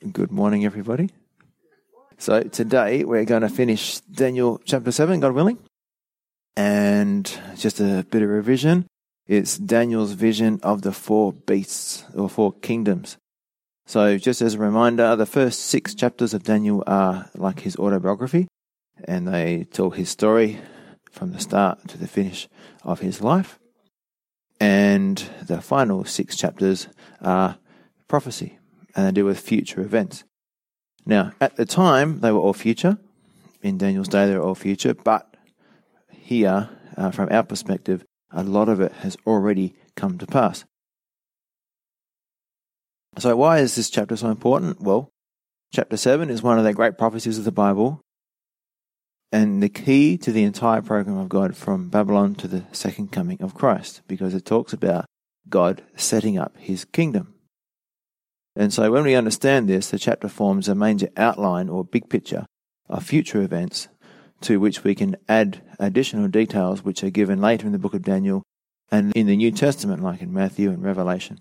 Good morning, everybody. So, today we're going to finish Daniel chapter 7, God willing. And just a bit of revision it's Daniel's vision of the four beasts or four kingdoms. So, just as a reminder, the first six chapters of Daniel are like his autobiography, and they tell his story from the start to the finish of his life. And the final six chapters are prophecy, and they deal with future events. Now, at the time, they were all future. In Daniel's day, they were all future, but here, uh, from our perspective, a lot of it has already come to pass. So, why is this chapter so important? Well, chapter 7 is one of the great prophecies of the Bible and the key to the entire program of God from Babylon to the second coming of Christ because it talks about God setting up his kingdom. And so, when we understand this, the chapter forms a major outline or big picture of future events to which we can add additional details which are given later in the book of Daniel and in the New Testament, like in Matthew and Revelation.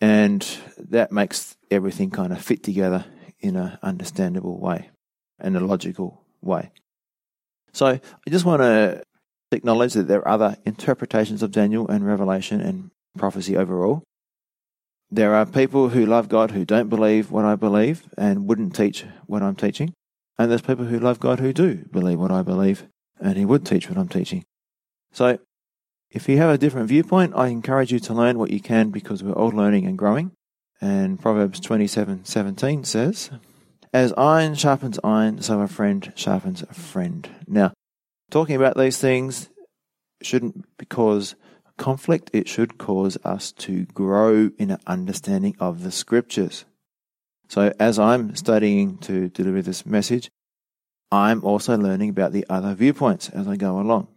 And that makes everything kind of fit together in an understandable way and a logical way. So I just want to acknowledge that there are other interpretations of Daniel and Revelation and prophecy overall. There are people who love God who don't believe what I believe and wouldn't teach what I'm teaching. And there's people who love God who do believe what I believe, and He would teach what I'm teaching. So, if you have a different viewpoint, I encourage you to learn what you can because we're all learning and growing. And Proverbs 27:17 says, "As iron sharpens iron, so a friend sharpens a friend." Now, talking about these things shouldn't cause conflict. It should cause us to grow in an understanding of the scriptures. So, as I'm studying to deliver this message, I'm also learning about the other viewpoints as I go along.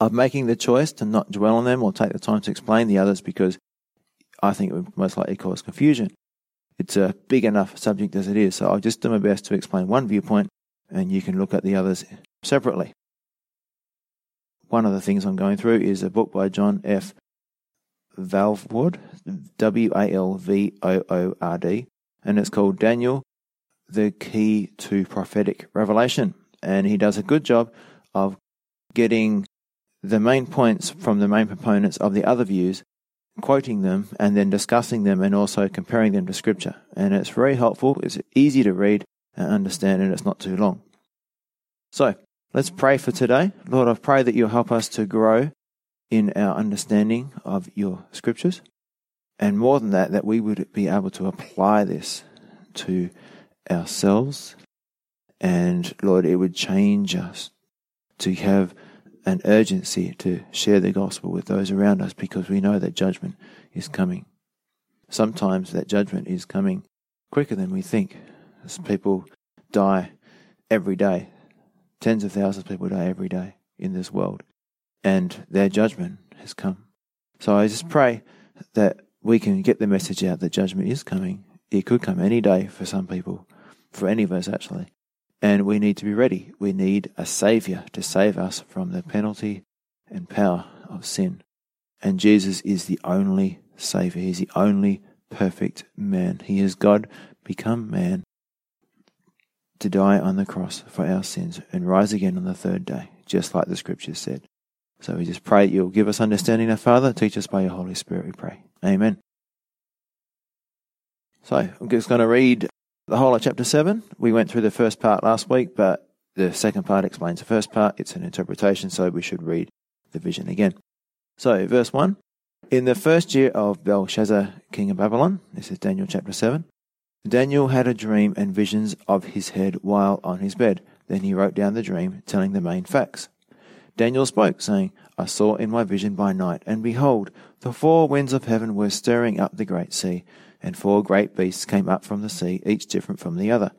I'm making the choice to not dwell on them or take the time to explain the others because I think it would most likely cause confusion. It's a big enough subject as it is, so I'll just do my best to explain one viewpoint and you can look at the others separately. One of the things I'm going through is a book by John F. Walvoord, W A L V O O R D, and it's called Daniel, the Key to Prophetic Revelation. And he does a good job of getting the main points from the main proponents of the other views, quoting them, and then discussing them and also comparing them to Scripture. And it's very helpful, it's easy to read and understand, and it's not too long. So, let's pray for today. Lord, I pray that you'll help us to grow in our understanding of your Scriptures. And more than that, that we would be able to apply this to ourselves. And Lord, it would change us to have an urgency to share the gospel with those around us because we know that judgment is coming. Sometimes that judgment is coming quicker than we think. As people die every day. Tens of thousands of people die every day in this world. And their judgment has come. So I just pray that we can get the message out that judgment is coming. It could come any day for some people, for any of us actually. And we need to be ready. We need a Savior to save us from the penalty and power of sin. And Jesus is the only Savior. He's the only perfect man. He is God become man to die on the cross for our sins and rise again on the third day, just like the scriptures said. So we just pray you'll give us understanding, our Father. Teach us by your Holy Spirit, we pray. Amen. So I'm just going to read the whole of chapter 7. We went through the first part last week, but the second part explains the first part. It's an interpretation, so we should read the vision again. So, verse 1 In the first year of Belshazzar, king of Babylon, this is Daniel chapter 7, Daniel had a dream and visions of his head while on his bed. Then he wrote down the dream, telling the main facts. Daniel spoke, saying, I saw in my vision by night, and behold, the four winds of heaven were stirring up the great sea, and four great beasts came up from the sea, each different from the other.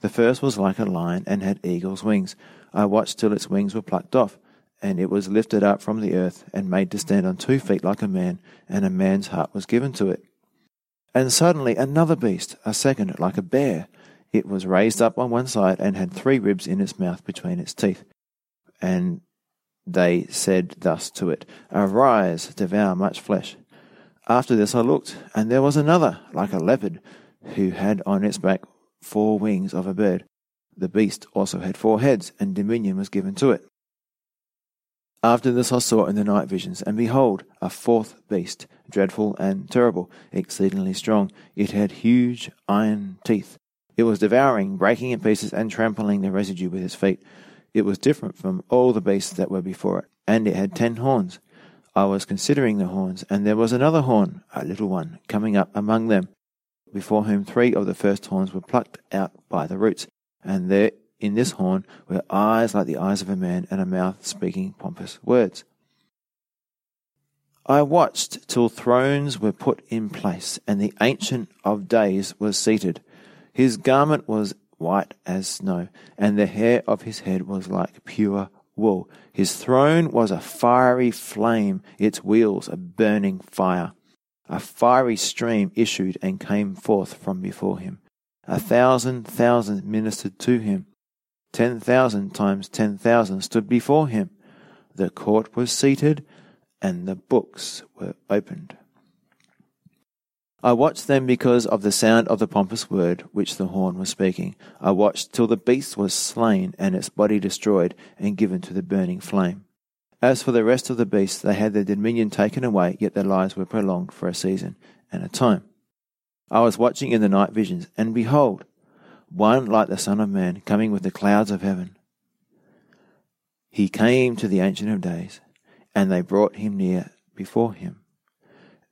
The first was like a lion and had eagle's wings. I watched till its wings were plucked off, and it was lifted up from the earth and made to stand on two feet like a man, and a man's heart was given to it. And suddenly another beast, a second, like a bear. It was raised up on one side and had three ribs in its mouth between its teeth. And they said thus to it, Arise, devour much flesh. After this I looked, and there was another, like a leopard, who had on its back four wings of a bird. The beast also had four heads, and dominion was given to it. After this I saw in the night visions, and behold, a fourth beast, dreadful and terrible, exceedingly strong. It had huge iron teeth. It was devouring, breaking in pieces, and trampling the residue with its feet. It was different from all the beasts that were before it, and it had ten horns. I was considering the horns, and there was another horn, a little one, coming up among them, before whom three of the first horns were plucked out by the roots, and there in this horn were eyes like the eyes of a man, and a mouth speaking pompous words. I watched till thrones were put in place, and the Ancient of Days was seated. His garment was white as snow, and the hair of his head was like pure wool. His throne was a fiery flame, its wheels a burning fire. A fiery stream issued and came forth from before him. A thousand thousand ministered to him. Ten thousand times ten thousand stood before him. The court was seated, and the books were opened. I watched them because of the sound of the pompous word which the horn was speaking. I watched till the beast was slain and its body destroyed and given to the burning flame. As for the rest of the beasts, they had their dominion taken away, yet their lives were prolonged for a season and a time. I was watching in the night visions, and behold, one like the Son of Man coming with the clouds of heaven. He came to the Ancient of Days, and they brought him near before him.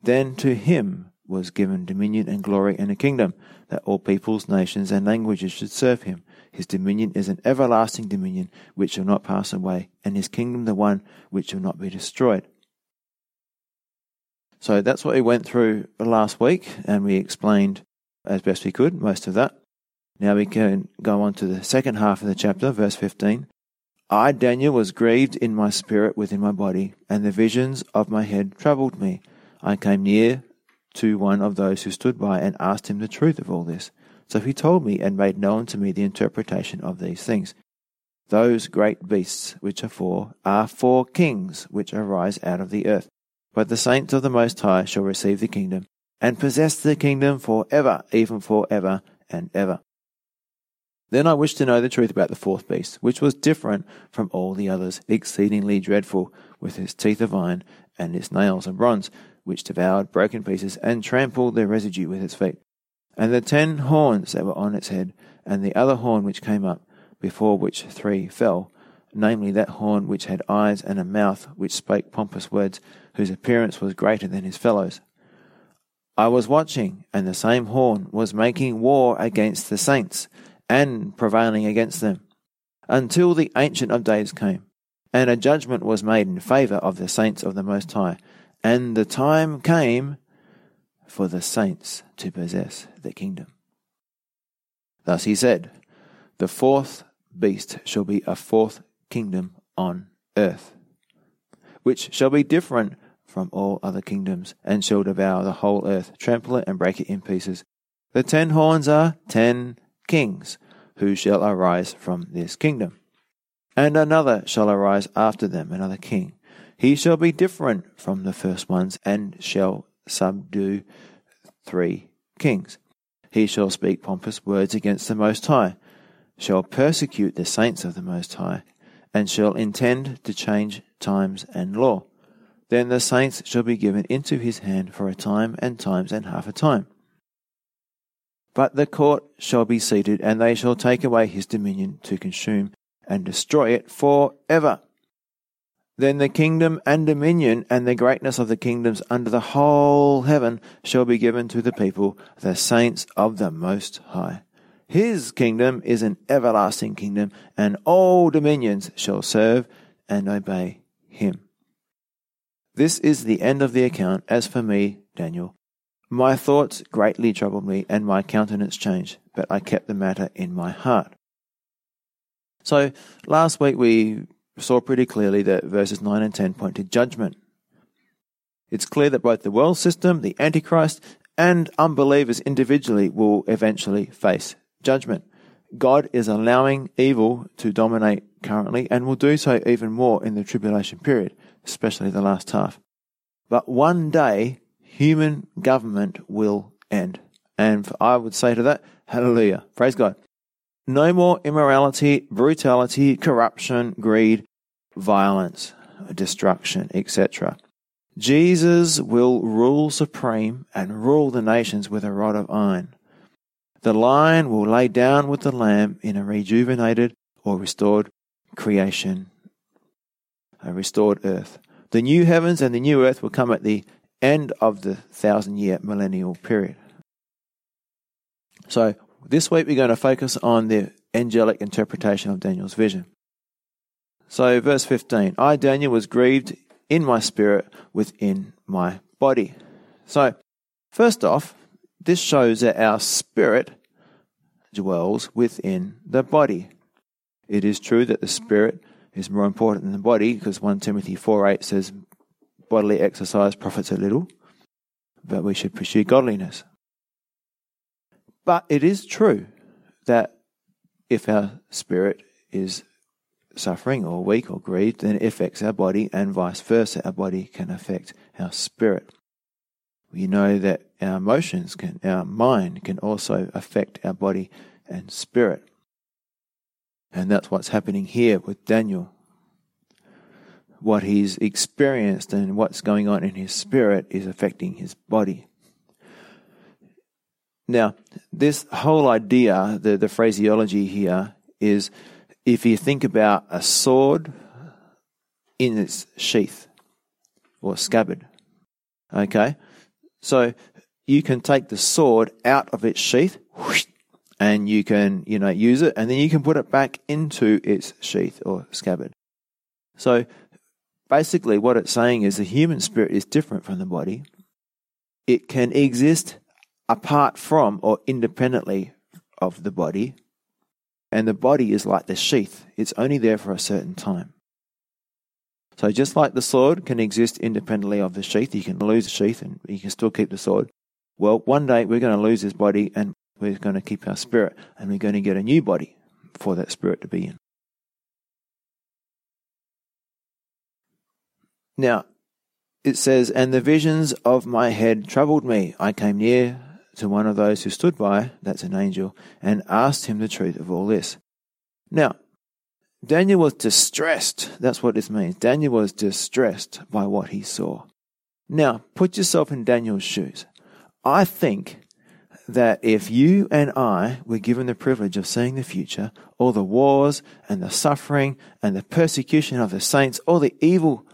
Then to him was given dominion and glory and a kingdom, that all peoples, nations, and languages should serve him. His dominion is an everlasting dominion which shall not pass away, and his kingdom the one which shall not be destroyed. So that's what we went through last week, and we explained as best we could most of that. Now we can go on to the second half of the chapter, verse 15. I, Daniel, was grieved in my spirit within my body, and the visions of my head troubled me. I came near to one of those who stood by and asked him the truth of all this. So he told me and made known to me the interpretation of these things. Those great beasts which are four are four kings which arise out of the earth. But the saints of the Most High shall receive the kingdom and possess the kingdom for ever, even for ever and ever. Then I wished to know the truth about the fourth beast, which was different from all the others, exceedingly dreadful, with its teeth of iron and its nails of bronze, which devoured, broken pieces, and trampled their residue with its feet. And the ten horns that were on its head, and the other horn which came up, before which three fell, namely that horn which had eyes and a mouth which spake pompous words, whose appearance was greater than his fellows. I was watching, and the same horn was making war against the saints, and prevailing against them, until the Ancient of Days came, and a judgment was made in favour of the saints of the Most High, and the time came for the saints to possess the kingdom. Thus he said, The fourth beast shall be a fourth kingdom on earth, which shall be different from all other kingdoms, and shall devour the whole earth, trample it, and break it in pieces. The ten horns are ten kings, who shall arise from this kingdom. And another shall arise after them, another king, he shall be different from the first ones, and shall subdue three kings. He shall speak pompous words against the Most High, shall persecute the saints of the Most High, and shall intend to change times and law. Then the saints shall be given into his hand for a time and times and half a time. But the court shall be seated, and they shall take away his dominion to consume and destroy it for ever. Then the kingdom and dominion and the greatness of the kingdoms under the whole heaven shall be given to the people, the saints of the Most High. His kingdom is an everlasting kingdom, and all dominions shall serve and obey him. This is the end of the account. As for me, Daniel, my thoughts greatly troubled me, and my countenance changed, but I kept the matter in my heart. So last week we saw pretty clearly that verses 9 and 10 point to judgment. It's clear that both the world system, the Antichrist, and unbelievers individually will eventually face judgment. God is allowing evil to dominate currently and will do so even more in the tribulation period, especially the last half. But one day, human government will end. And I would say to that, hallelujah. Praise God. No more immorality, brutality, corruption, greed, violence, destruction, etc. Jesus will rule supreme and rule the nations with a rod of iron. The lion will lay down with the lamb in a rejuvenated or restored creation, a restored earth. The new heavens and the new earth will come at the end of the thousand year millennial period. So, this week we're going to focus on the angelic interpretation of Daniel's vision. So, verse 15 I, Daniel, was grieved in my spirit within my body. So, first off, this shows that our spirit dwells within the body. It is true that the spirit is more important than the body because 1 Timothy 4 8 says, bodily exercise profits a little, but we should pursue godliness. But it is true that if our spirit is suffering or weak or grieved, then it affects our body, and vice versa. Our body can affect our spirit. We know that our emotions can, our mind can also affect our body and spirit. And that's what's happening here with Daniel. What he's experienced and what's going on in his spirit is affecting his body. Now, this whole idea, the, the phraseology here is if you think about a sword in its sheath or scabbard. Okay? So you can take the sword out of its sheath and you can, you know, use it and then you can put it back into its sheath or scabbard. So basically what it's saying is the human spirit is different from the body. It can exist apart from or independently of the body and the body is like the sheath, it's only there for a certain time. So, just like the sword can exist independently of the sheath, you can lose the sheath and you can still keep the sword. Well, one day we're going to lose this body and we're going to keep our spirit and we're going to get a new body for that spirit to be in. Now, it says, And the visions of my head troubled me. I came near to one of those who stood by, that's an angel, and asked him the truth of all this. Now, Daniel was distressed. That's what this means. Daniel was distressed by what he saw. Now, put yourself in Daniel's shoes. I think that if you and I were given the privilege of seeing the future, all the wars and the suffering and the persecution of the saints, all the evil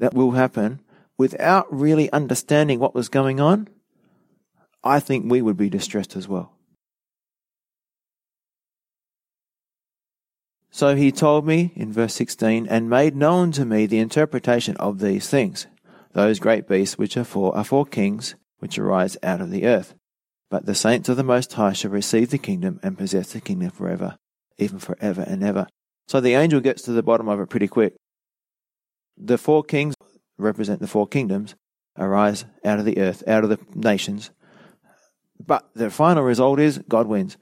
that will happen, without really understanding what was going on, I think we would be distressed as well. So he told me in verse 16, and made known to me the interpretation of these things. Those great beasts which are four are four kings which arise out of the earth. But the saints of the Most High shall receive the kingdom and possess the kingdom forever, even forever and ever. So the angel gets to the bottom of it pretty quick. The four kings represent the four kingdoms, arise out of the earth, out of the nations, but the final result is God wins.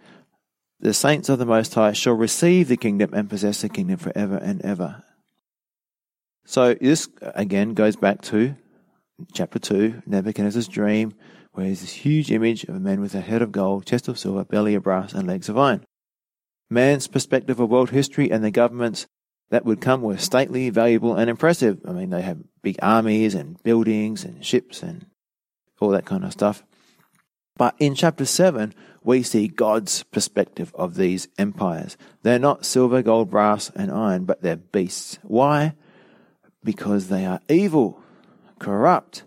The saints of the Most High shall receive the kingdom and possess the kingdom forever and ever. So this again goes back to chapter 2, Nebuchadnezzar's dream, where there's this huge image of a man with a head of gold, chest of silver, belly of brass, and legs of iron. Man's perspective of world history and the governments that would come were stately, valuable, and impressive. I mean, they have big armies and buildings and ships and all that kind of stuff. But in chapter 7, we see God's perspective of these empires. They're not silver, gold, brass, and iron, but they're beasts. Why? Because they are evil, corrupt,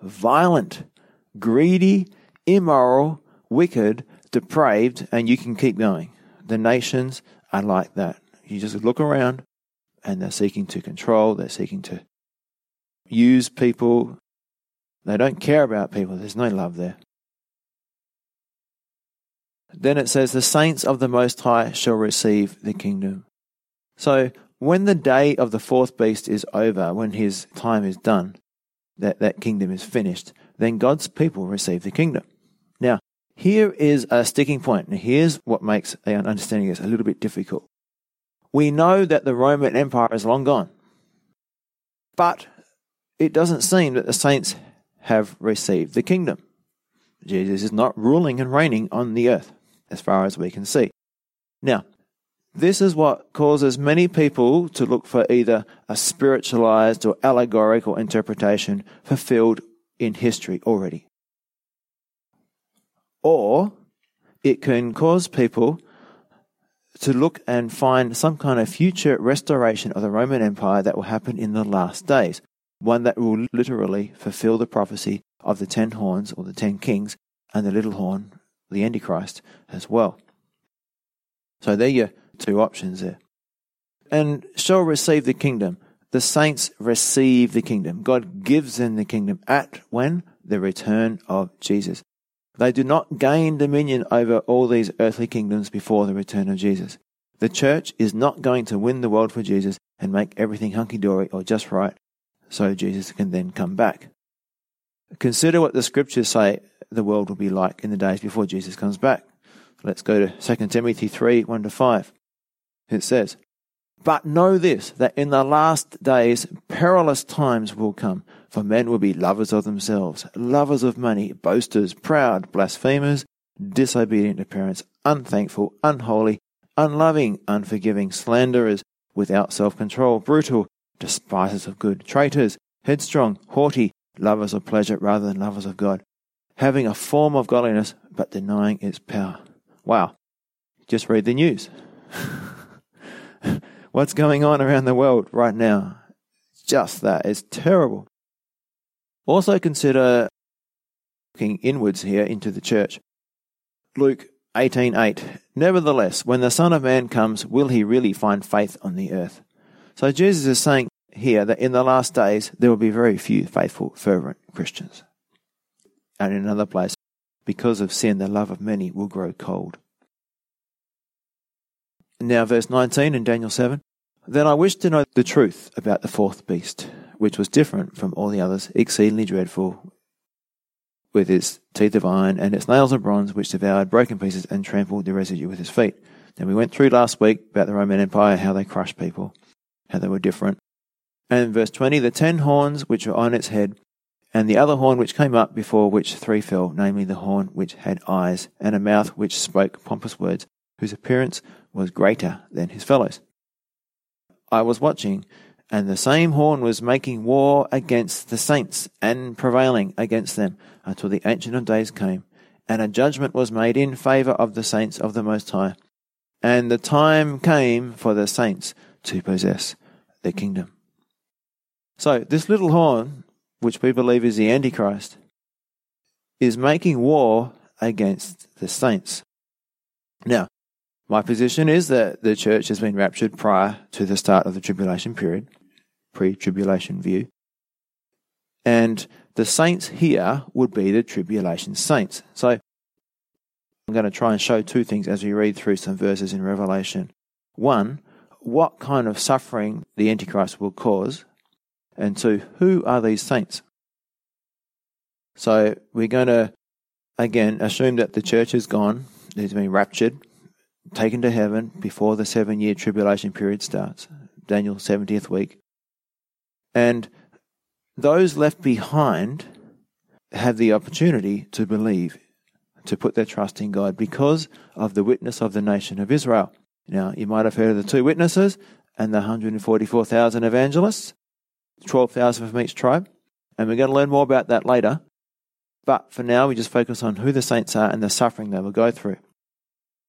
violent, greedy, immoral, wicked, depraved, and you can keep going. The nations are like that. You just look around and they're seeking to control, they're seeking to use people. They don't care about people, there's no love there. Then it says, The saints of the Most High shall receive the kingdom. So when the day of the fourth beast is over, when his time is done, that, that kingdom is finished, then God's people receive the kingdom. Now, here is a sticking point. Now, here's what makes understanding this a little bit difficult. We know that the Roman Empire is long gone, but it doesn't seem that the saints have received the kingdom. Jesus is not ruling and reigning on the earth, as far as we can see. Now, this is what causes many people to look for either a spiritualized or allegorical interpretation fulfilled in history already. Or it can cause people to look and find some kind of future restoration of the Roman Empire that will happen in the last days, one that will literally fulfill the prophecy of the ten horns or the ten kings and the little horn, the Antichrist, as well. So there you two options there. And shall receive the kingdom. The saints receive the kingdom. God gives them the kingdom at when? The return of Jesus. They do not gain dominion over all these earthly kingdoms before the return of Jesus. The church is not going to win the world for Jesus and make everything hunky dory or just right so Jesus can then come back. Consider what the scriptures say the world will be like in the days before Jesus comes back. Let's go to 2 Timothy 3 1 to 5. It says, But know this, that in the last days perilous times will come, for men will be lovers of themselves, lovers of money, boasters, proud, blasphemers, disobedient to parents, unthankful, unholy, unloving, unforgiving, slanderers, without self control, brutal, despisers of good, traitors, headstrong, haughty, lovers of pleasure rather than lovers of God, having a form of godliness but denying its power. Wow. Just read the news. what's going on around the world right now. Just that. It's terrible. Also consider looking inwards here into the church. Luke 18:8 Nevertheless, when the Son of Man comes, will he really find faith on the earth? So Jesus is saying here that in the last days there will be very few faithful, fervent Christians. And in another place, because of sin, the love of many will grow cold. Now, verse 19 in Daniel 7 Then I wish to know the truth about the fourth beast, which was different from all the others, exceedingly dreadful, with its teeth of iron and its nails of bronze, which devoured broken pieces and trampled the residue with his feet. Now, we went through last week about the Roman Empire, how they crushed people, how they were different. And verse 20 The ten horns which were on its head, and the other horn which came up, before which three fell, namely the horn which had eyes, and a mouth which spoke pompous words, whose appearance was greater than his fellows. I was watching, and the same horn was making war against the saints and prevailing against them until the Ancient of Days came, and a judgment was made in favor of the saints of the Most High. And the time came for the saints to possess the kingdom. So, this little horn, which we believe is the Antichrist, is making war against the saints. Now, my position is that the church has been raptured prior to the start of the tribulation period, pre tribulation view. And the saints here would be the tribulation saints. So I'm going to try and show two things as we read through some verses in Revelation. One, what kind of suffering the Antichrist will cause. And two, who are these saints? So we're going to, again, assume that the church is gone, it's been raptured, taken to heaven before the seven year tribulation period starts, Daniel 70th week. And those left behind have the opportunity to believe, to put their trust in God because of the witness of the nation of Israel. Now, you might have heard of the two witnesses and the 144,000 evangelists, 12,000 from each tribe. And we're going to learn more about that later. But for now, we just focus on who the saints are and the suffering they will go through.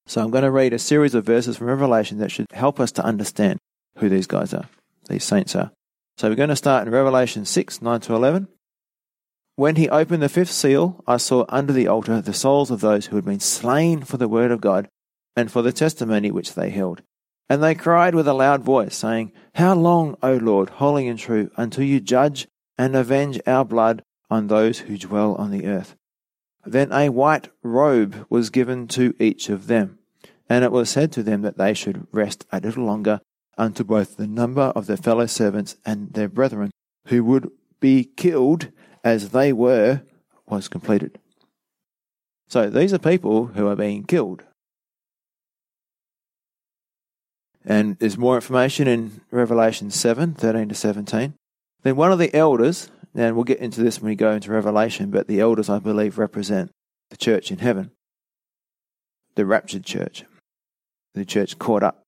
So I'm going to read a series of verses from Revelation that should help us to understand who these guys are, these saints are. So we're going to start in Revelation 6 9 to 11. When he opened the fifth seal, I saw under the altar the souls of those who had been slain for the word of God and for the testimony which they held. And they cried with a loud voice, saying, How long, O Lord, holy and true, until you judge and avenge our blood on those who dwell on the earth? Then a white robe was given to each of them, and it was said to them that they should rest a little longer unto both the number of their fellow servants and their brethren who would be killed as they were was completed. So these are people who are being killed. And there's more information in Revelation 7 13 to 17. Then one of the elders and we'll get into this when we go into Revelation, but the elders, I believe, represent the church in heaven, the raptured church, the church caught up,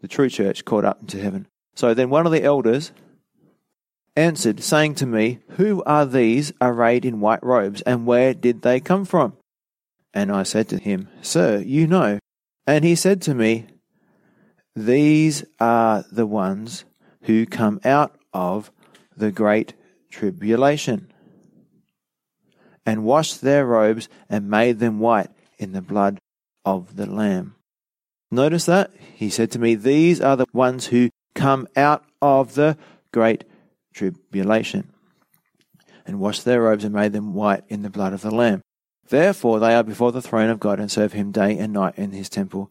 the true church caught up into heaven. So then one of the elders answered, saying to me, Who are these arrayed in white robes, and where did they come from? And I said to him, Sir, you know. And he said to me, These are the ones who come out of the great tribulation, and washed their robes and made them white in the blood of the Lamb. Notice that? He said to me, These are the ones who come out of the great tribulation, and washed their robes and made them white in the blood of the Lamb. Therefore they are before the throne of God and serve him day and night in his temple.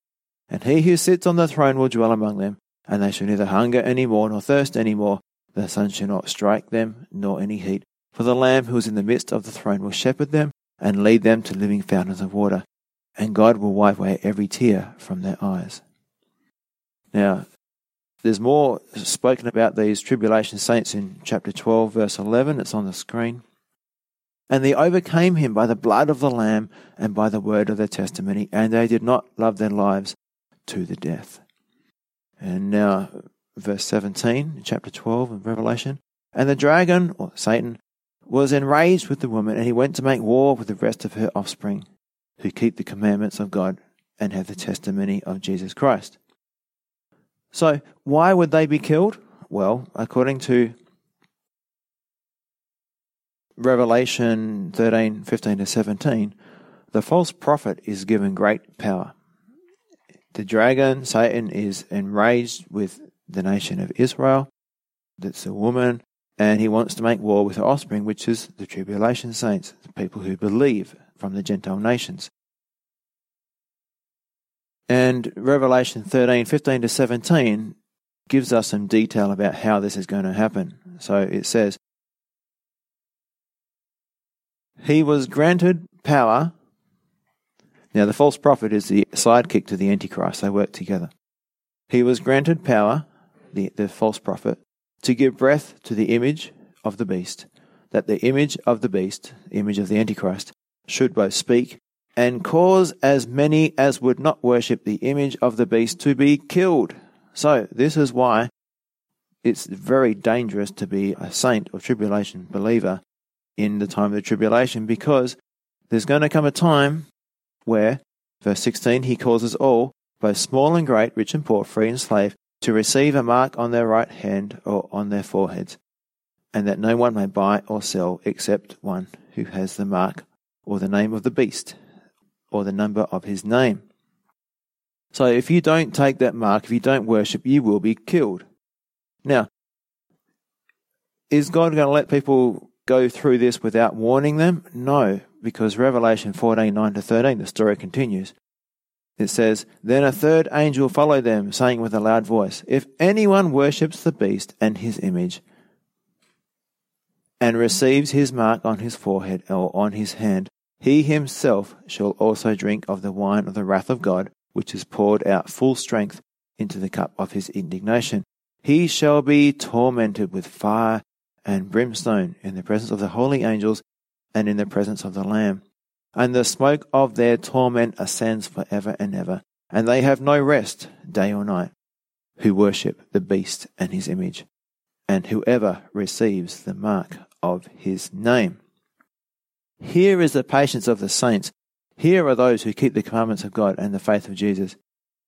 And he who sits on the throne will dwell among them, and they shall neither hunger any more nor thirst any more. The sun shall not strike them, nor any heat. For the Lamb who is in the midst of the throne will shepherd them and lead them to living fountains of water, and God will wipe away every tear from their eyes. Now, there's more spoken about these tribulation saints in chapter 12, verse 11. It's on the screen. And they overcame him by the blood of the Lamb and by the word of their testimony, and they did not love their lives to the death. And now, verse 17, chapter 12 of Revelation. And the dragon, or Satan, was enraged with the woman, and he went to make war with the rest of her offspring, who keep the commandments of God and have the testimony of Jesus Christ. So, why would they be killed? Well, according to Revelation 13 15 to 17, the false prophet is given great power. The dragon, Satan, is enraged with the nation of Israel. That's a woman, and he wants to make war with her offspring, which is the tribulation saints, the people who believe from the Gentile nations. And Revelation 13, 15 to 17 gives us some detail about how this is going to happen. So it says, He was granted power. Now, the false prophet is the sidekick to the Antichrist. They work together. He was granted power, the, the false prophet, to give breath to the image of the beast, that the image of the beast, image of the Antichrist, should both speak and cause as many as would not worship the image of the beast to be killed. So, this is why it's very dangerous to be a saint or tribulation believer in the time of the tribulation because there's going to come a time where, verse 16, he causes all, both small and great, rich and poor, free and slave, to receive a mark on their right hand or on their foreheads, and that no one may buy or sell except one who has the mark or the name of the beast or the number of his name. So if you don't take that mark, if you don't worship, you will be killed. Now, is God going to let people go through this without warning them? No, because Revelation 14 9 to 13, the story continues. It says, Then a third angel followed them, saying with a loud voice, If anyone worships the beast and his image, and receives his mark on his forehead or on his hand, he himself shall also drink of the wine of the wrath of God, which is poured out full strength into the cup of his indignation. He shall be tormented with fire and brimstone in the presence of the holy angels and in the presence of the Lamb. And the smoke of their torment ascends for ever and ever, and they have no rest day or night, who worship the beast and his image, and whoever receives the mark of his name. Here is the patience of the saints. Here are those who keep the commandments of God and the faith of Jesus.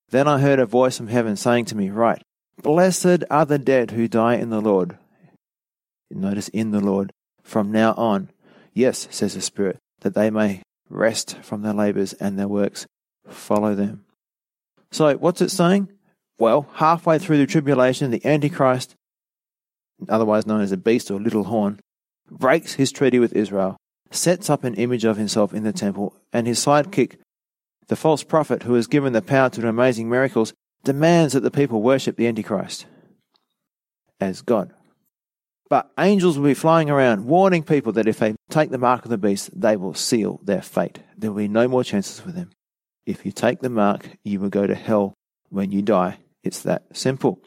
Then I heard a voice from heaven saying to me, Write, Blessed are the dead who die in the Lord. Notice in the Lord from now on. Yes, says the Spirit, that they may rest from their labors and their works follow them. So, what's it saying? Well, halfway through the tribulation, the Antichrist, otherwise known as the beast or little horn, breaks his treaty with Israel sets up an image of himself in the temple, and his sidekick, the false prophet who is given the power to do amazing miracles, demands that the people worship the Antichrist as God. But angels will be flying around warning people that if they take the mark of the beast, they will seal their fate. There will be no more chances for them. If you take the mark, you will go to hell when you die. It's that simple.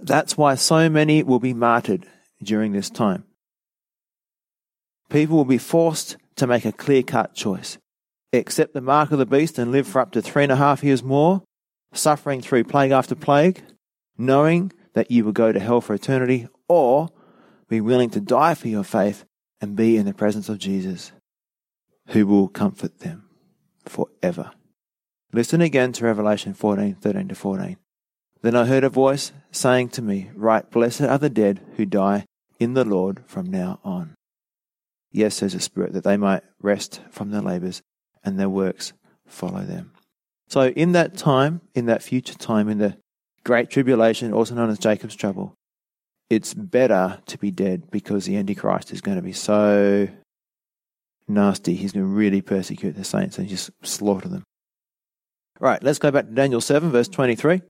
That's why so many will be martyred during this time. People will be forced to make a clear cut choice. Accept the mark of the beast and live for up to three and a half years more, suffering through plague after plague, knowing that you will go to hell for eternity, or be willing to die for your faith and be in the presence of Jesus, who will comfort them forever. Listen again to Revelation 14 13 to 14. Then I heard a voice saying to me, Write, Blessed are the dead who die in the Lord from now on. Yes, says the Spirit, that they might rest from their labors and their works follow them. So, in that time, in that future time, in the great tribulation, also known as Jacob's trouble, it's better to be dead because the Antichrist is going to be so nasty. He's going to really persecute the saints and just slaughter them. Right, let's go back to Daniel 7, verse 23.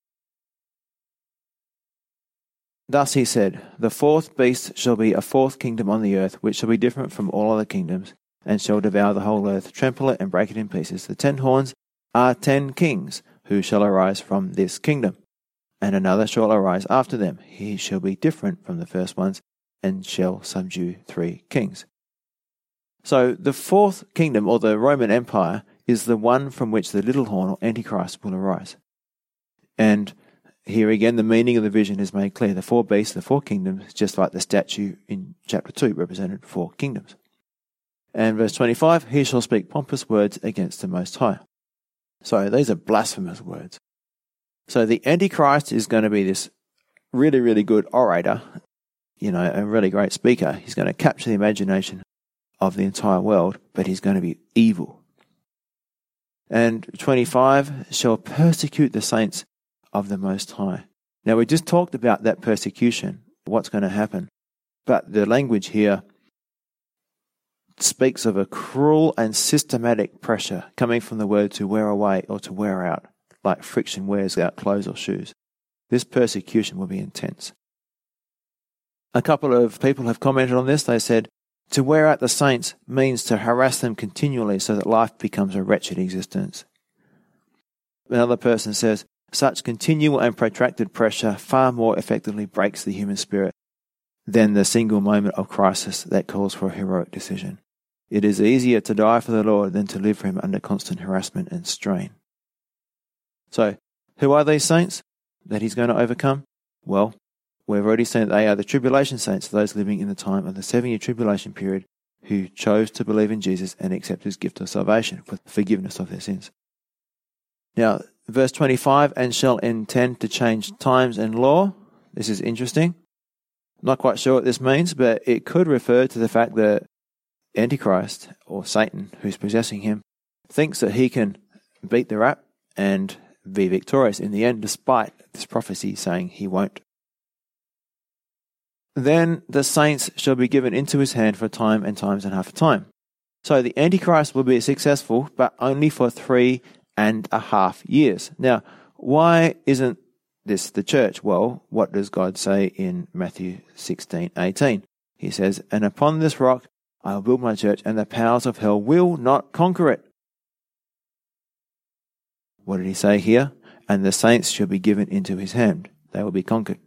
Thus he said, The fourth beast shall be a fourth kingdom on the earth, which shall be different from all other kingdoms, and shall devour the whole earth, trample it, and break it in pieces. The ten horns are ten kings, who shall arise from this kingdom. And another shall arise after them. He shall be different from the first ones, and shall subdue three kings. So the fourth kingdom, or the Roman Empire, is the one from which the little horn, or Antichrist, will arise. And here again, the meaning of the vision is made clear. The four beasts, the four kingdoms, just like the statue in chapter 2 represented four kingdoms. And verse 25, he shall speak pompous words against the Most High. So these are blasphemous words. So the Antichrist is going to be this really, really good orator, you know, a really great speaker. He's going to capture the imagination of the entire world, but he's going to be evil. And 25 shall persecute the saints of the Most High. Now, we just talked about that persecution, what's going to happen. But the language here speaks of a cruel and systematic pressure coming from the word to wear away or to wear out, like friction wears out clothes or shoes. This persecution will be intense. A couple of people have commented on this. They said, to wear out the saints means to harass them continually so that life becomes a wretched existence. Another person says, such continual and protracted pressure far more effectively breaks the human spirit than the single moment of crisis that calls for a heroic decision. It is easier to die for the Lord than to live for Him under constant harassment and strain. So, who are these saints that He's going to overcome? Well, we've already seen that they are the tribulation saints, those living in the time of the seven year tribulation period who chose to believe in Jesus and accept His gift of salvation for forgiveness of their sins. Now, verse 25, and shall intend to change times and law. This is interesting. Not quite sure what this means, but it could refer to the fact that Antichrist, or Satan, who's possessing him, thinks that he can beat the rap and be victorious in the end, despite this prophecy saying he won't. Then the saints shall be given into his hand for time and times and half a time. So the Antichrist will be successful, but only for three and a half years. Now, why isn't this the church? Well, what does God say in Matthew 16, 18? He says, And upon this rock I will build my church, and the powers of hell will not conquer it. What did he say here? And the saints shall be given into his hand. They will be conquered.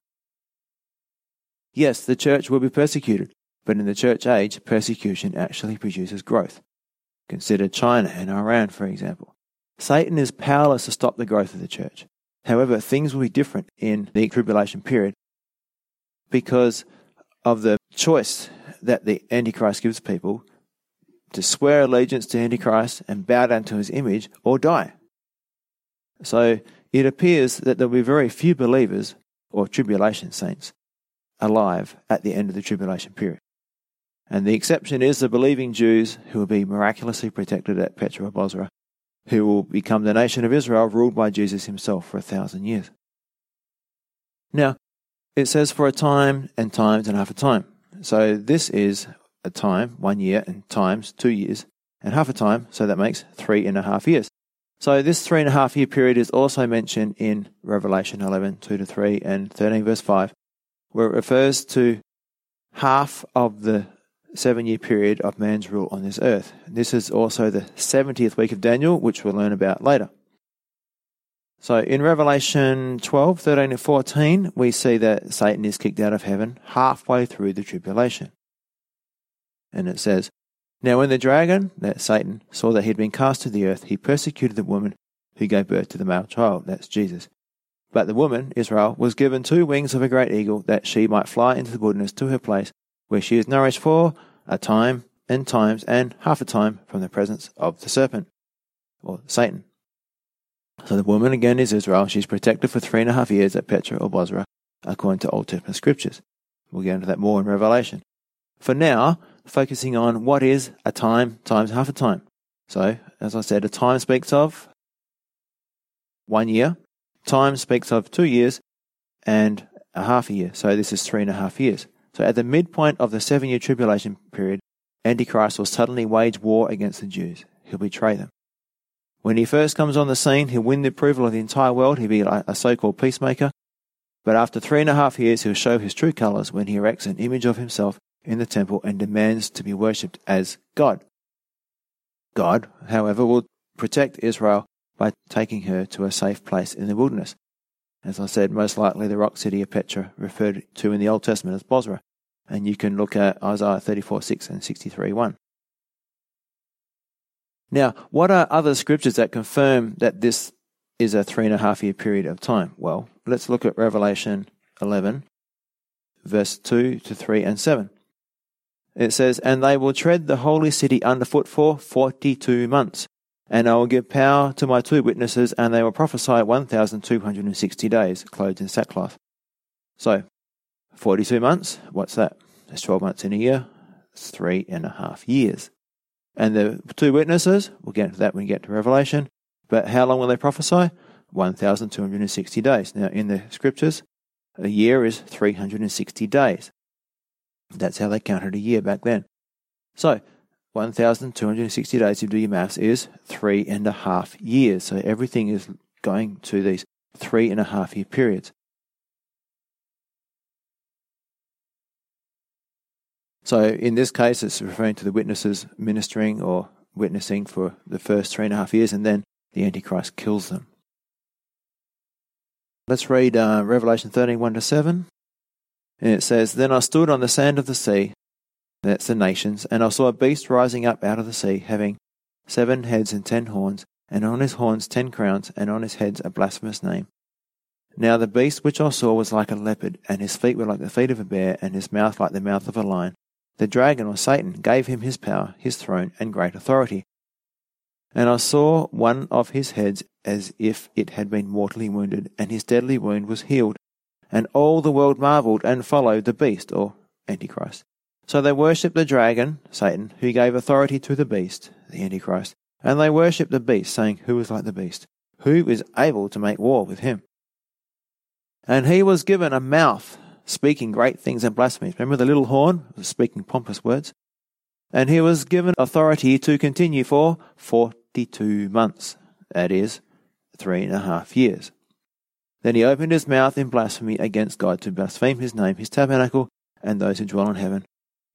Yes, the church will be persecuted, but in the church age, persecution actually produces growth. Consider China and Iran, for example. Satan is powerless to stop the growth of the church. However, things will be different in the tribulation period because of the choice that the Antichrist gives people to swear allegiance to Antichrist and bow down to his image or die. So it appears that there will be very few believers or tribulation saints alive at the end of the tribulation period. And the exception is the believing Jews who will be miraculously protected at Petra or Bozrah who will become the nation of Israel, ruled by Jesus himself for a thousand years. Now, it says for a time and times and half a time. So this is a time, one year, and times two years, and half a time, so that makes three and a half years. So this three and a half year period is also mentioned in Revelation 11, 2 to 3, and 13, verse 5, where it refers to half of the seven year period of man's rule on this earth. This is also the 70th week of Daniel, which we'll learn about later. So in Revelation 12, 13, and 14, we see that Satan is kicked out of heaven halfway through the tribulation. And it says, Now, when the dragon, that's Satan, saw that he had been cast to the earth, he persecuted the woman who gave birth to the male child, that's Jesus. But the woman, Israel, was given two wings of a great eagle, that she might fly into the wilderness to her place, where she is nourished for a time and times and half a time from the presence of the serpent, or Satan. So the woman again is Israel. She's protected for three and a half years at Petra or Bozrah, according to Old Testament scriptures. We'll get into that more in Revelation. For now, focusing on what is a time times half a time. So, as I said, a time speaks of one year, time speaks of two years, and a half a year. So, this is three and a half years. So, at the midpoint of the seven year tribulation period, Antichrist will suddenly wage war against the Jews. He'll betray them. When he first comes on the scene, he'll win the approval of the entire world. He'll be a so called peacemaker. But after three and a half years, he'll show his true colors when he erects an image of himself in the temple and demands to be worshipped as God. God, however, will protect Israel by taking her to a safe place in the wilderness. As I said, most likely the rock city of Petra, referred to in the Old Testament as Bozrah. And you can look at Isaiah 34 6 and 63 1. Now, what are other scriptures that confirm that this is a three and a half year period of time? Well, let's look at Revelation 11, verse 2 to 3 and 7. It says, And they will tread the holy city underfoot for 42 months. And I will give power to my two witnesses, and they will prophesy 1,260 days, clothed in sackcloth. So, 42 months, what's that? That's 12 months in a year. It's three and a half years. And the two witnesses, we'll get into that when we get to Revelation, but how long will they prophesy? 1,260 days. Now, in the scriptures, a year is 360 days. That's how they counted a year back then. So, 1,260 days, you do your maths, is three and a half years. So everything is going to these three and a half year periods. So in this case, it's referring to the witnesses ministering or witnessing for the first three and a half years, and then the Antichrist kills them. Let's read uh, Revelation 13 1 to 7. And it says, Then I stood on the sand of the sea, that's the nations, and I saw a beast rising up out of the sea, having seven heads and ten horns, and on his horns ten crowns, and on his heads a blasphemous name. Now the beast which I saw was like a leopard, and his feet were like the feet of a bear, and his mouth like the mouth of a lion. The dragon, or Satan, gave him his power, his throne, and great authority. And I saw one of his heads as if it had been mortally wounded, and his deadly wound was healed. And all the world marveled and followed the beast, or Antichrist. So they worshipped the dragon, Satan, who gave authority to the beast, the Antichrist. And they worshipped the beast, saying, Who is like the beast? Who is able to make war with him? And he was given a mouth, speaking great things and blasphemies. Remember the little horn, speaking pompous words? And he was given authority to continue for 42 months. That is, three and a half years. Then he opened his mouth in blasphemy against God to blaspheme his name, his tabernacle, and those who dwell in heaven.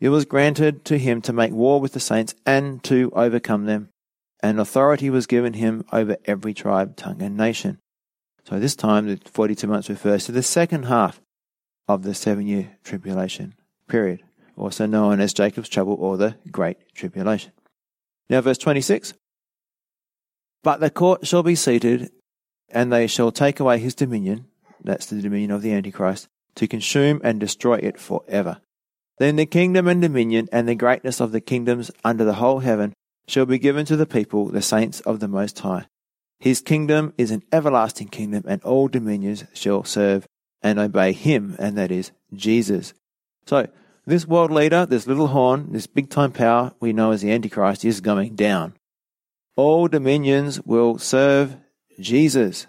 It was granted to him to make war with the saints and to overcome them, and authority was given him over every tribe, tongue, and nation. So this time, the 42 months refers to the second half of the seven year tribulation period, also known as Jacob's trouble or the Great Tribulation. Now, verse 26 But the court shall be seated and they shall take away his dominion, that's the dominion of the Antichrist, to consume and destroy it for ever. Then the kingdom and dominion and the greatness of the kingdoms under the whole heaven shall be given to the people, the saints of the Most High. His kingdom is an everlasting kingdom, and all dominions shall serve and obey him, and that is Jesus. So, this world leader, this little horn, this big time power we know as the Antichrist, is going down. All dominions will serve Jesus.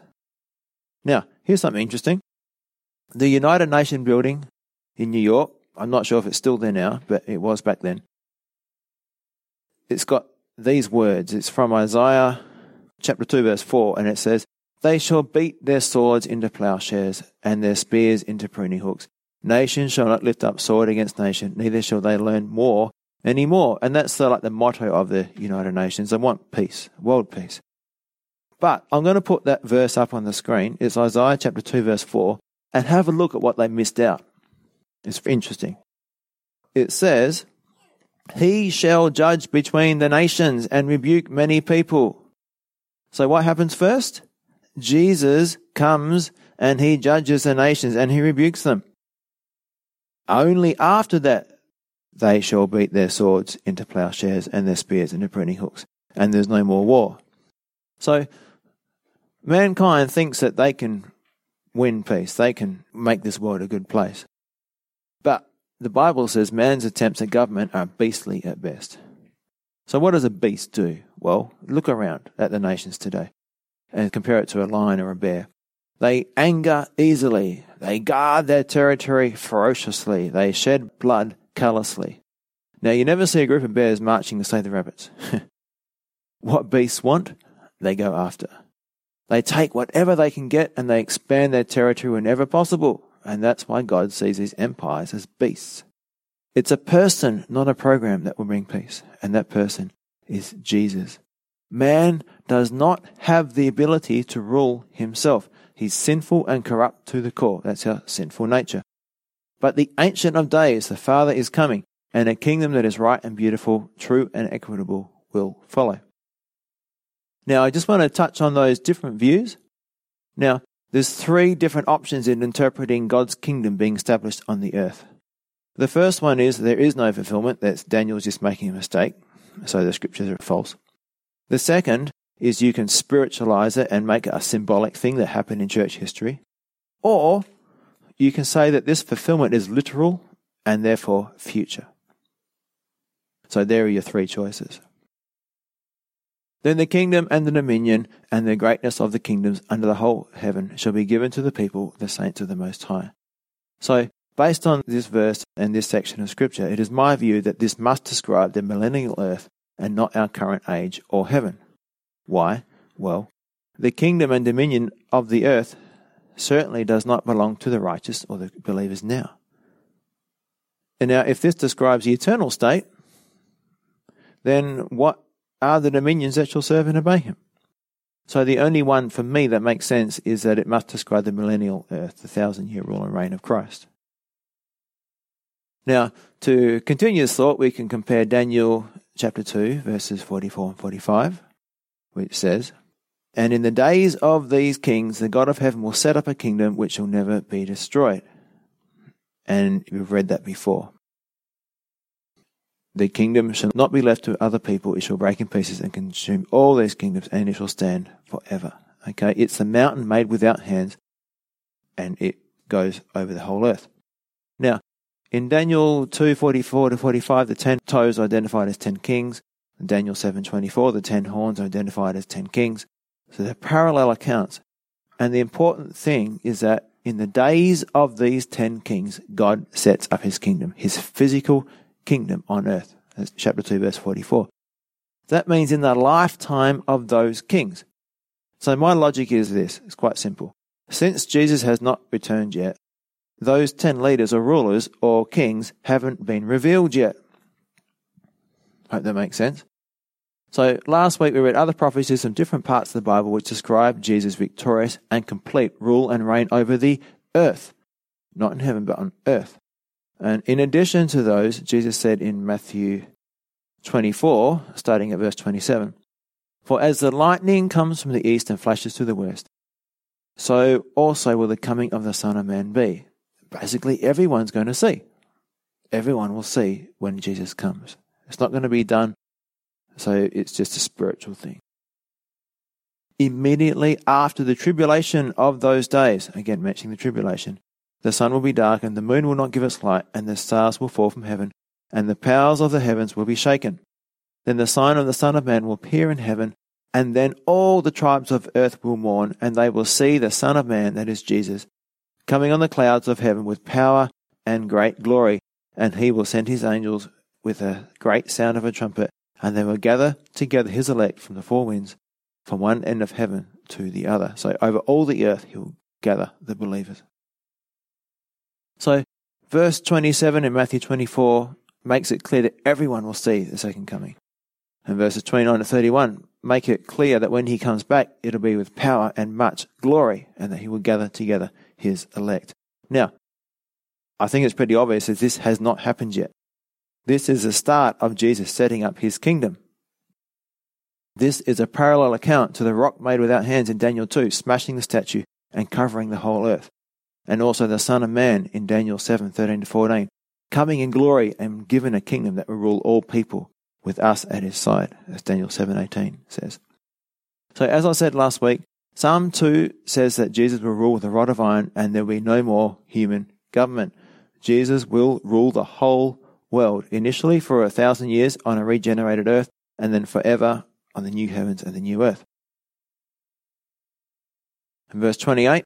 Now, here's something interesting. The United Nations building in New York, I'm not sure if it's still there now, but it was back then. It's got these words. It's from Isaiah chapter 2, verse 4, and it says, They shall beat their swords into plowshares and their spears into pruning hooks. Nation shall not lift up sword against nation, neither shall they learn war any more. And that's the, like the motto of the United Nations. They want peace, world peace. But I'm going to put that verse up on the screen. It's Isaiah chapter 2, verse 4, and have a look at what they missed out. It's interesting. It says, He shall judge between the nations and rebuke many people. So what happens first? Jesus comes and he judges the nations and he rebukes them. Only after that they shall beat their swords into plowshares and their spears into pruning hooks, and there's no more war. So mankind thinks that they can win peace, they can make this world a good place. But the Bible says man's attempts at government are beastly at best. So, what does a beast do? Well, look around at the nations today and compare it to a lion or a bear. They anger easily, they guard their territory ferociously, they shed blood callously. Now, you never see a group of bears marching to save the rabbits. what beasts want, they go after. They take whatever they can get and they expand their territory whenever possible and that's why God sees these empires as beasts. It's a person, not a program, that will bring peace, and that person is Jesus. Man does not have the ability to rule himself. He's sinful and corrupt to the core. That's our sinful nature. But the Ancient of Days, the Father, is coming, and a kingdom that is right and beautiful, true and equitable will follow. Now, I just want to touch on those different views. Now, there's three different options in interpreting God's kingdom being established on the earth. The first one is there is no fulfillment, that's Daniel's just making a mistake, so the scriptures are false. The second is you can spiritualize it and make it a symbolic thing that happened in church history. Or you can say that this fulfillment is literal and therefore future. So there are your three choices. Then the kingdom and the dominion and the greatness of the kingdoms under the whole heaven shall be given to the people, the saints of the Most High. So, based on this verse and this section of Scripture, it is my view that this must describe the millennial earth and not our current age or heaven. Why? Well, the kingdom and dominion of the earth certainly does not belong to the righteous or the believers now. And now, if this describes the eternal state, then what are the dominions that shall serve and obey him. So the only one for me that makes sense is that it must describe the millennial earth, the thousand year rule and reign of Christ. Now, to continue this thought, we can compare Daniel chapter 2, verses 44 and 45, which says, And in the days of these kings, the God of heaven will set up a kingdom which shall never be destroyed. And we've read that before. The kingdom shall not be left to other people. It shall break in pieces and consume all these kingdoms, and it shall stand forever. Okay, it's a mountain made without hands, and it goes over the whole earth. Now, in Daniel 2:44 to 45, the ten toes identified as ten kings. In Daniel 7:24, the ten horns identified as ten kings. So they're parallel accounts. And the important thing is that in the days of these ten kings, God sets up his kingdom, his physical kingdom on earth. That's chapter 2, verse 44. That means in the lifetime of those kings. So my logic is this it's quite simple. Since Jesus has not returned yet, those 10 leaders or rulers or kings haven't been revealed yet. Hope that makes sense. So last week we read other prophecies from different parts of the Bible which describe Jesus' victorious and complete rule and reign over the earth. Not in heaven, but on earth. And in addition to those, Jesus said in Matthew 24, starting at verse 27, For as the lightning comes from the east and flashes to the west, so also will the coming of the Son of Man be. Basically, everyone's going to see. Everyone will see when Jesus comes. It's not going to be done, so it's just a spiritual thing. Immediately after the tribulation of those days, again mentioning the tribulation, the sun will be darkened, the moon will not give its light, and the stars will fall from heaven, and the powers of the heavens will be shaken. Then the sign of the Son of Man will appear in heaven, and then all the tribes of earth will mourn, and they will see the Son of Man, that is Jesus, coming on the clouds of heaven with power and great glory. And he will send his angels with a great sound of a trumpet, and they will gather together his elect from the four winds, from one end of heaven to the other. So over all the earth he will gather the believers. So, verse 27 in Matthew 24 makes it clear that everyone will see the second coming. And verses 29 to 31 make it clear that when he comes back, it'll be with power and much glory, and that he will gather together his elect. Now, I think it's pretty obvious that this has not happened yet. This is the start of Jesus setting up his kingdom. This is a parallel account to the rock made without hands in Daniel 2, smashing the statue and covering the whole earth. And also the Son of Man in Daniel 7, 13 to 14, coming in glory and given a kingdom that will rule all people with us at his side, as Daniel 7, 18 says. So as I said last week, Psalm 2 says that Jesus will rule with a rod of iron and there will be no more human government. Jesus will rule the whole world, initially for a thousand years on a regenerated earth, and then forever on the new heavens and the new earth. In verse 28,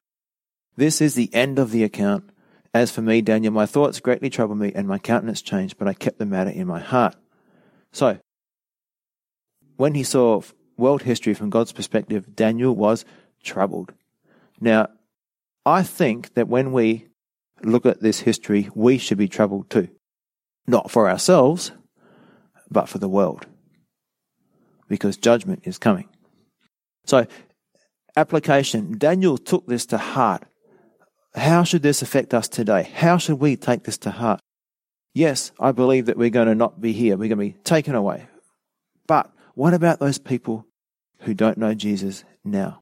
this is the end of the account. As for me, Daniel, my thoughts greatly troubled me, and my countenance changed, but I kept the matter in my heart. So, when he saw world history from God's perspective, Daniel was troubled. Now, I think that when we look at this history, we should be troubled too. Not for ourselves, but for the world. Because judgment is coming. So, application Daniel took this to heart. How should this affect us today? How should we take this to heart? Yes, I believe that we're going to not be here. We're going to be taken away. But what about those people who don't know Jesus now?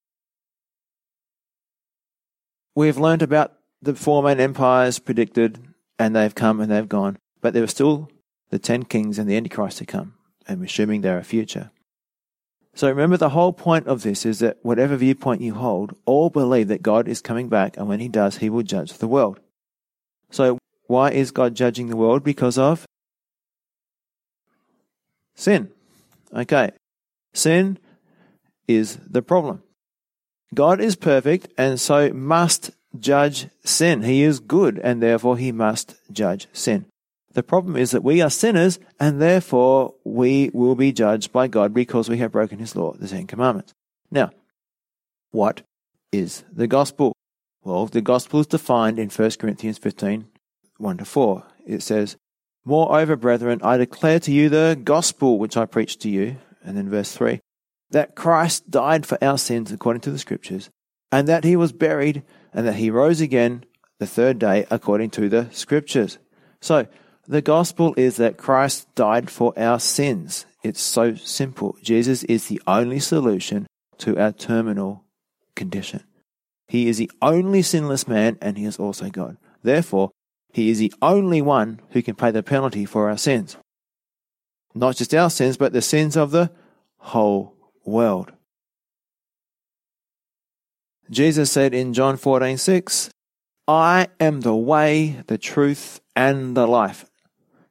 We've learned about the four main empires predicted, and they've come and they've gone. But there are still the ten kings and the Antichrist to come, and assuming they're a future. So remember, the whole point of this is that whatever viewpoint you hold, all believe that God is coming back, and when He does, He will judge the world. So, why is God judging the world? Because of sin. Okay. Sin is the problem. God is perfect and so must judge sin. He is good and therefore he must judge sin. The problem is that we are sinners and therefore we will be judged by God because we have broken his law, the Ten Commandments. Now, what is the gospel? Well, the gospel is defined in 1 Corinthians 15, 1 to 4. It says, Moreover, brethren, I declare to you the gospel which I preached to you. And then verse 3 that Christ died for our sins according to the scriptures, and that he was buried, and that he rose again the third day according to the scriptures. So, the gospel is that Christ died for our sins. It's so simple. Jesus is the only solution to our terminal condition. He is the only sinless man, and he is also God. Therefore, he is the only one who can pay the penalty for our sins. Not just our sins, but the sins of the whole world. Jesus said in John 14:6, I am the way, the truth, and the life.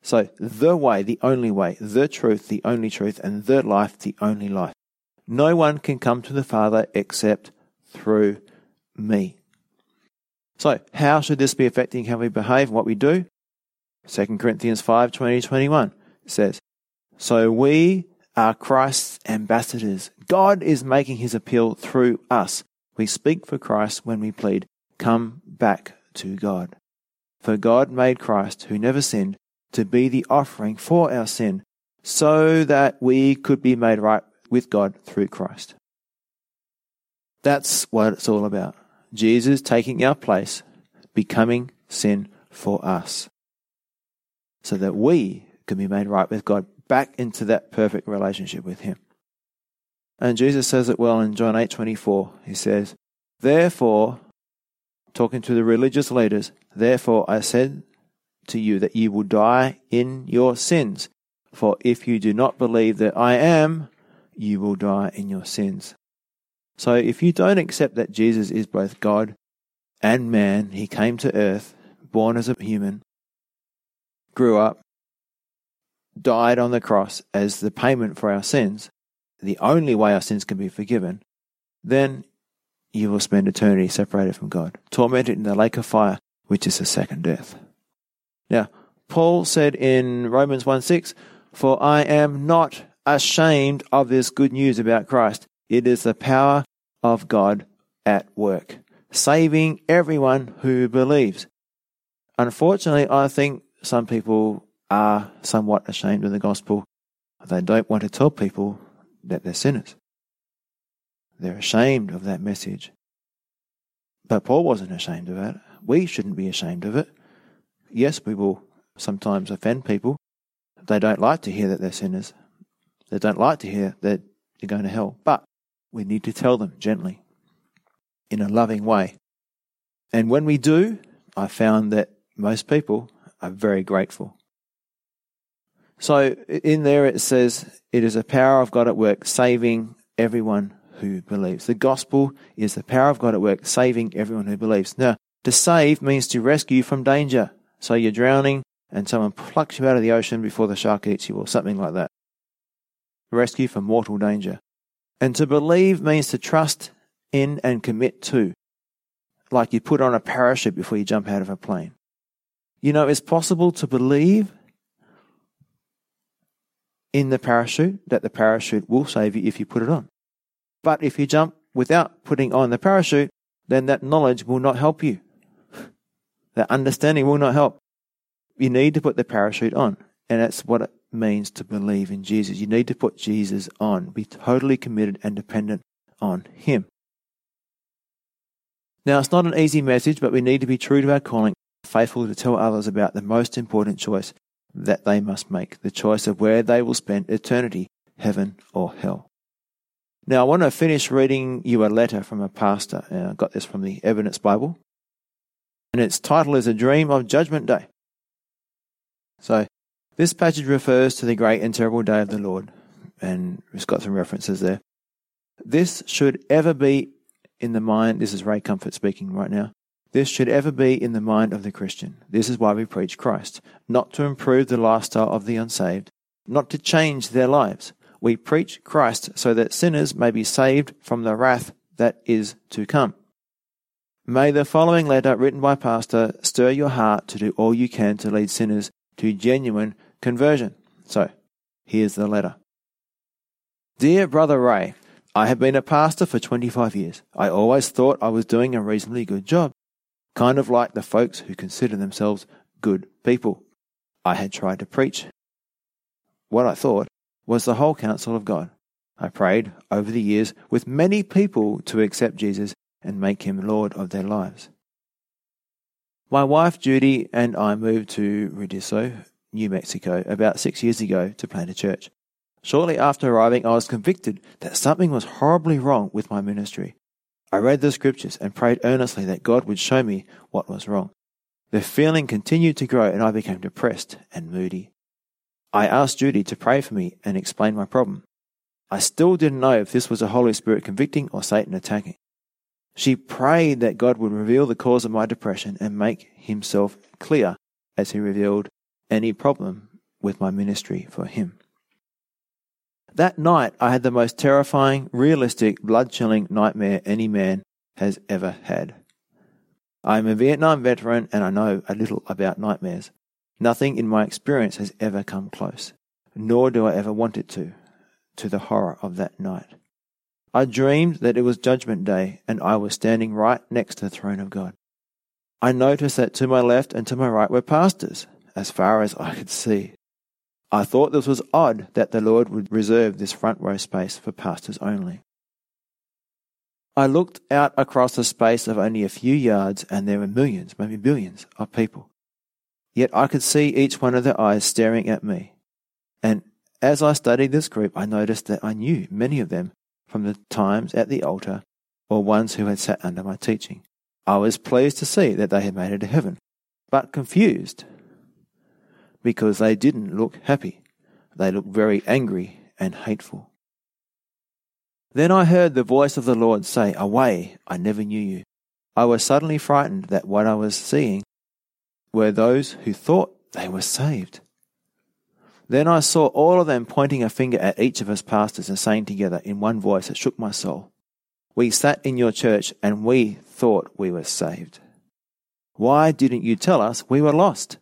So, the way, the only way, the truth, the only truth, and the life, the only life. No one can come to the Father except through me. So, how should this be affecting how we behave and what we do? 2 Corinthians 5 20 21 says, So we are Christ's ambassadors. God is making his appeal through us. We speak for Christ when we plead, Come back to God. For God made Christ, who never sinned, to be the offering for our sin, so that we could be made right with God through Christ. That's what it's all about. Jesus taking our place, becoming sin for us, so that we can be made right with God back into that perfect relationship with Him. And Jesus says it well in John 8:24. He says, "Therefore, talking to the religious leaders, therefore I said to you that you will die in your sins, for if you do not believe that I am, you will die in your sins." So if you don't accept that Jesus is both God and man, he came to earth, born as a human, grew up, died on the cross as the payment for our sins, the only way our sins can be forgiven, then you will spend eternity separated from God, tormented in the lake of fire, which is the second death. Now, Paul said in Romans 1 6, For I am not ashamed of this good news about Christ. It is the power of God at work, saving everyone who believes. Unfortunately, I think some people are somewhat ashamed of the gospel. They don't want to tell people that they're sinners. They're ashamed of that message. But Paul wasn't ashamed of it. We shouldn't be ashamed of it. Yes, we will sometimes offend people, They don't like to hear that they're sinners. They don't like to hear that they're going to hell. But we need to tell them gently, in a loving way. And when we do, I found that most people are very grateful. So in there it says, it is a power of God at work saving everyone who believes. The gospel is the power of God at work saving everyone who believes. Now, to save means to rescue from danger. So you're drowning and someone plucks you out of the ocean before the shark eats you or something like that. Rescue from mortal danger. And to believe means to trust in and commit to. Like you put on a parachute before you jump out of a plane. You know, it's possible to believe in the parachute that the parachute will save you if you put it on. But if you jump without putting on the parachute, then that knowledge will not help you. That understanding will not help. You need to put the parachute on. And that's what it means to believe in Jesus. You need to put Jesus on. Be totally committed and dependent on Him. Now, it's not an easy message, but we need to be true to our calling, faithful to tell others about the most important choice that they must make the choice of where they will spend eternity, heaven or hell. Now, I want to finish reading you a letter from a pastor. And I got this from the Evidence Bible. And its title is A Dream of Judgment Day. So, this passage refers to the great and terrible day of the Lord. And it's got some references there. This should ever be in the mind. This is Ray Comfort speaking right now. This should ever be in the mind of the Christian. This is why we preach Christ. Not to improve the lifestyle of the unsaved, not to change their lives we preach Christ so that sinners may be saved from the wrath that is to come. May the following letter written by Pastor stir your heart to do all you can to lead sinners to genuine conversion. So, here's the letter. Dear Brother Ray, I have been a pastor for 25 years. I always thought I was doing a reasonably good job, kind of like the folks who consider themselves good people. I had tried to preach what I thought was the whole counsel of God. I prayed over the years with many people to accept Jesus and make him Lord of their lives. My wife Judy and I moved to Ruidoso, New Mexico, about six years ago to plant a church. Shortly after arriving, I was convicted that something was horribly wrong with my ministry. I read the scriptures and prayed earnestly that God would show me what was wrong. The feeling continued to grow and I became depressed and moody. I asked Judy to pray for me and explain my problem. I still didn't know if this was a Holy Spirit convicting or Satan attacking. She prayed that God would reveal the cause of my depression and make himself clear as he revealed any problem with my ministry for him. That night, I had the most terrifying, realistic, blood chilling nightmare any man has ever had. I am a Vietnam veteran and I know a little about nightmares. Nothing in my experience has ever come close, nor do I ever want it to, to the horror of that night. I dreamed that it was Judgment Day and I was standing right next to the throne of God. I noticed that to my left and to my right were pastors, as far as I could see. I thought this was odd that the Lord would reserve this front row space for pastors only. I looked out across a space of only a few yards and there were millions, maybe billions, of people. Yet I could see each one of their eyes staring at me. And as I studied this group, I noticed that I knew many of them from the times at the altar or ones who had sat under my teaching. I was pleased to see that they had made it to heaven, but confused because they didn't look happy. They looked very angry and hateful. Then I heard the voice of the Lord say, Away, I never knew you. I was suddenly frightened that what I was seeing were those who thought they were saved. Then I saw all of them pointing a finger at each of us pastors and saying together in one voice that shook my soul, We sat in your church and we thought we were saved. Why didn't you tell us we were lost?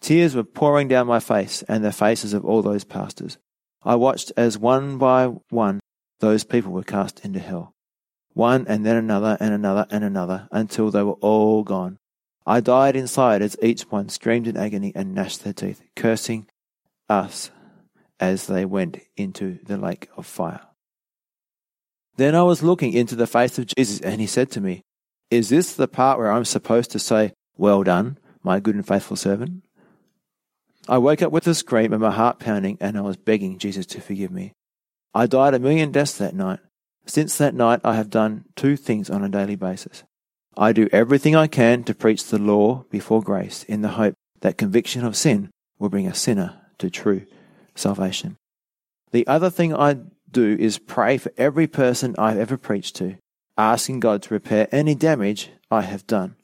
Tears were pouring down my face and the faces of all those pastors. I watched as one by one those people were cast into hell. One and then another and another and another until they were all gone. I died inside as each one screamed in agony and gnashed their teeth, cursing us as they went into the lake of fire. Then I was looking into the face of Jesus, and he said to me, Is this the part where I'm supposed to say, Well done, my good and faithful servant? I woke up with a scream and my heart pounding, and I was begging Jesus to forgive me. I died a million deaths that night. Since that night, I have done two things on a daily basis. I do everything I can to preach the law before grace in the hope that conviction of sin will bring a sinner to true salvation. The other thing I do is pray for every person I've ever preached to, asking God to repair any damage I have done.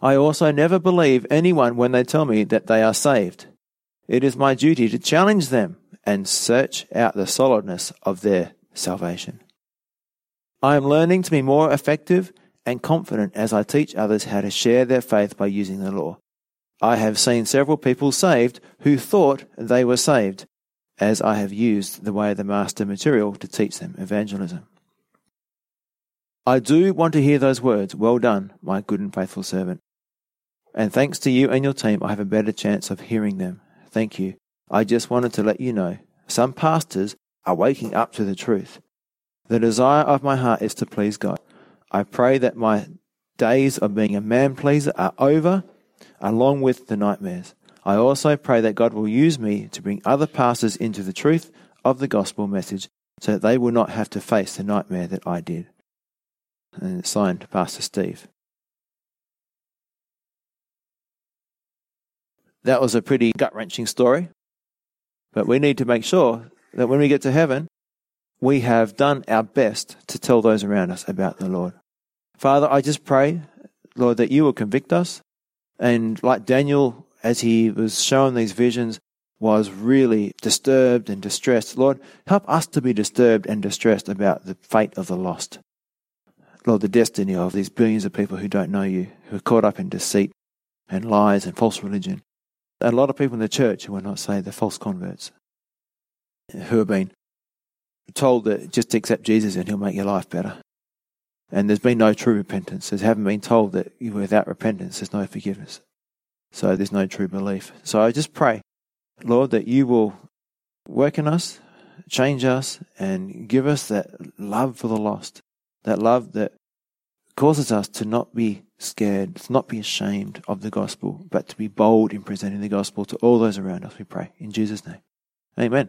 I also never believe anyone when they tell me that they are saved. It is my duty to challenge them and search out the solidness of their salvation. I am learning to be more effective and confident as I teach others how to share their faith by using the law. I have seen several people saved who thought they were saved, as I have used the way of the master material to teach them evangelism. I do want to hear those words, Well done, my good and faithful servant. And thanks to you and your team, I have a better chance of hearing them. Thank you. I just wanted to let you know some pastors are waking up to the truth. The desire of my heart is to please God. I pray that my days of being a man pleaser are over, along with the nightmares. I also pray that God will use me to bring other pastors into the truth of the gospel message so that they will not have to face the nightmare that I did. And it's signed Pastor Steve. That was a pretty gut wrenching story, but we need to make sure that when we get to heaven, we have done our best to tell those around us about the Lord. Father, I just pray, Lord, that you will convict us. And like Daniel, as he was shown these visions, was really disturbed and distressed. Lord, help us to be disturbed and distressed about the fate of the lost. Lord, the destiny of these billions of people who don't know you, who are caught up in deceit and lies and false religion. A lot of people in the church who are not saved, they're false converts, who have been told that just accept Jesus and he'll make your life better. And there's been no true repentance. They haven't been told that without repentance there's no forgiveness. So there's no true belief. So I just pray, Lord, that you will work in us, change us, and give us that love for the lost. That love that causes us to not be scared, to not be ashamed of the gospel, but to be bold in presenting the gospel to all those around us, we pray. In Jesus' name. Amen.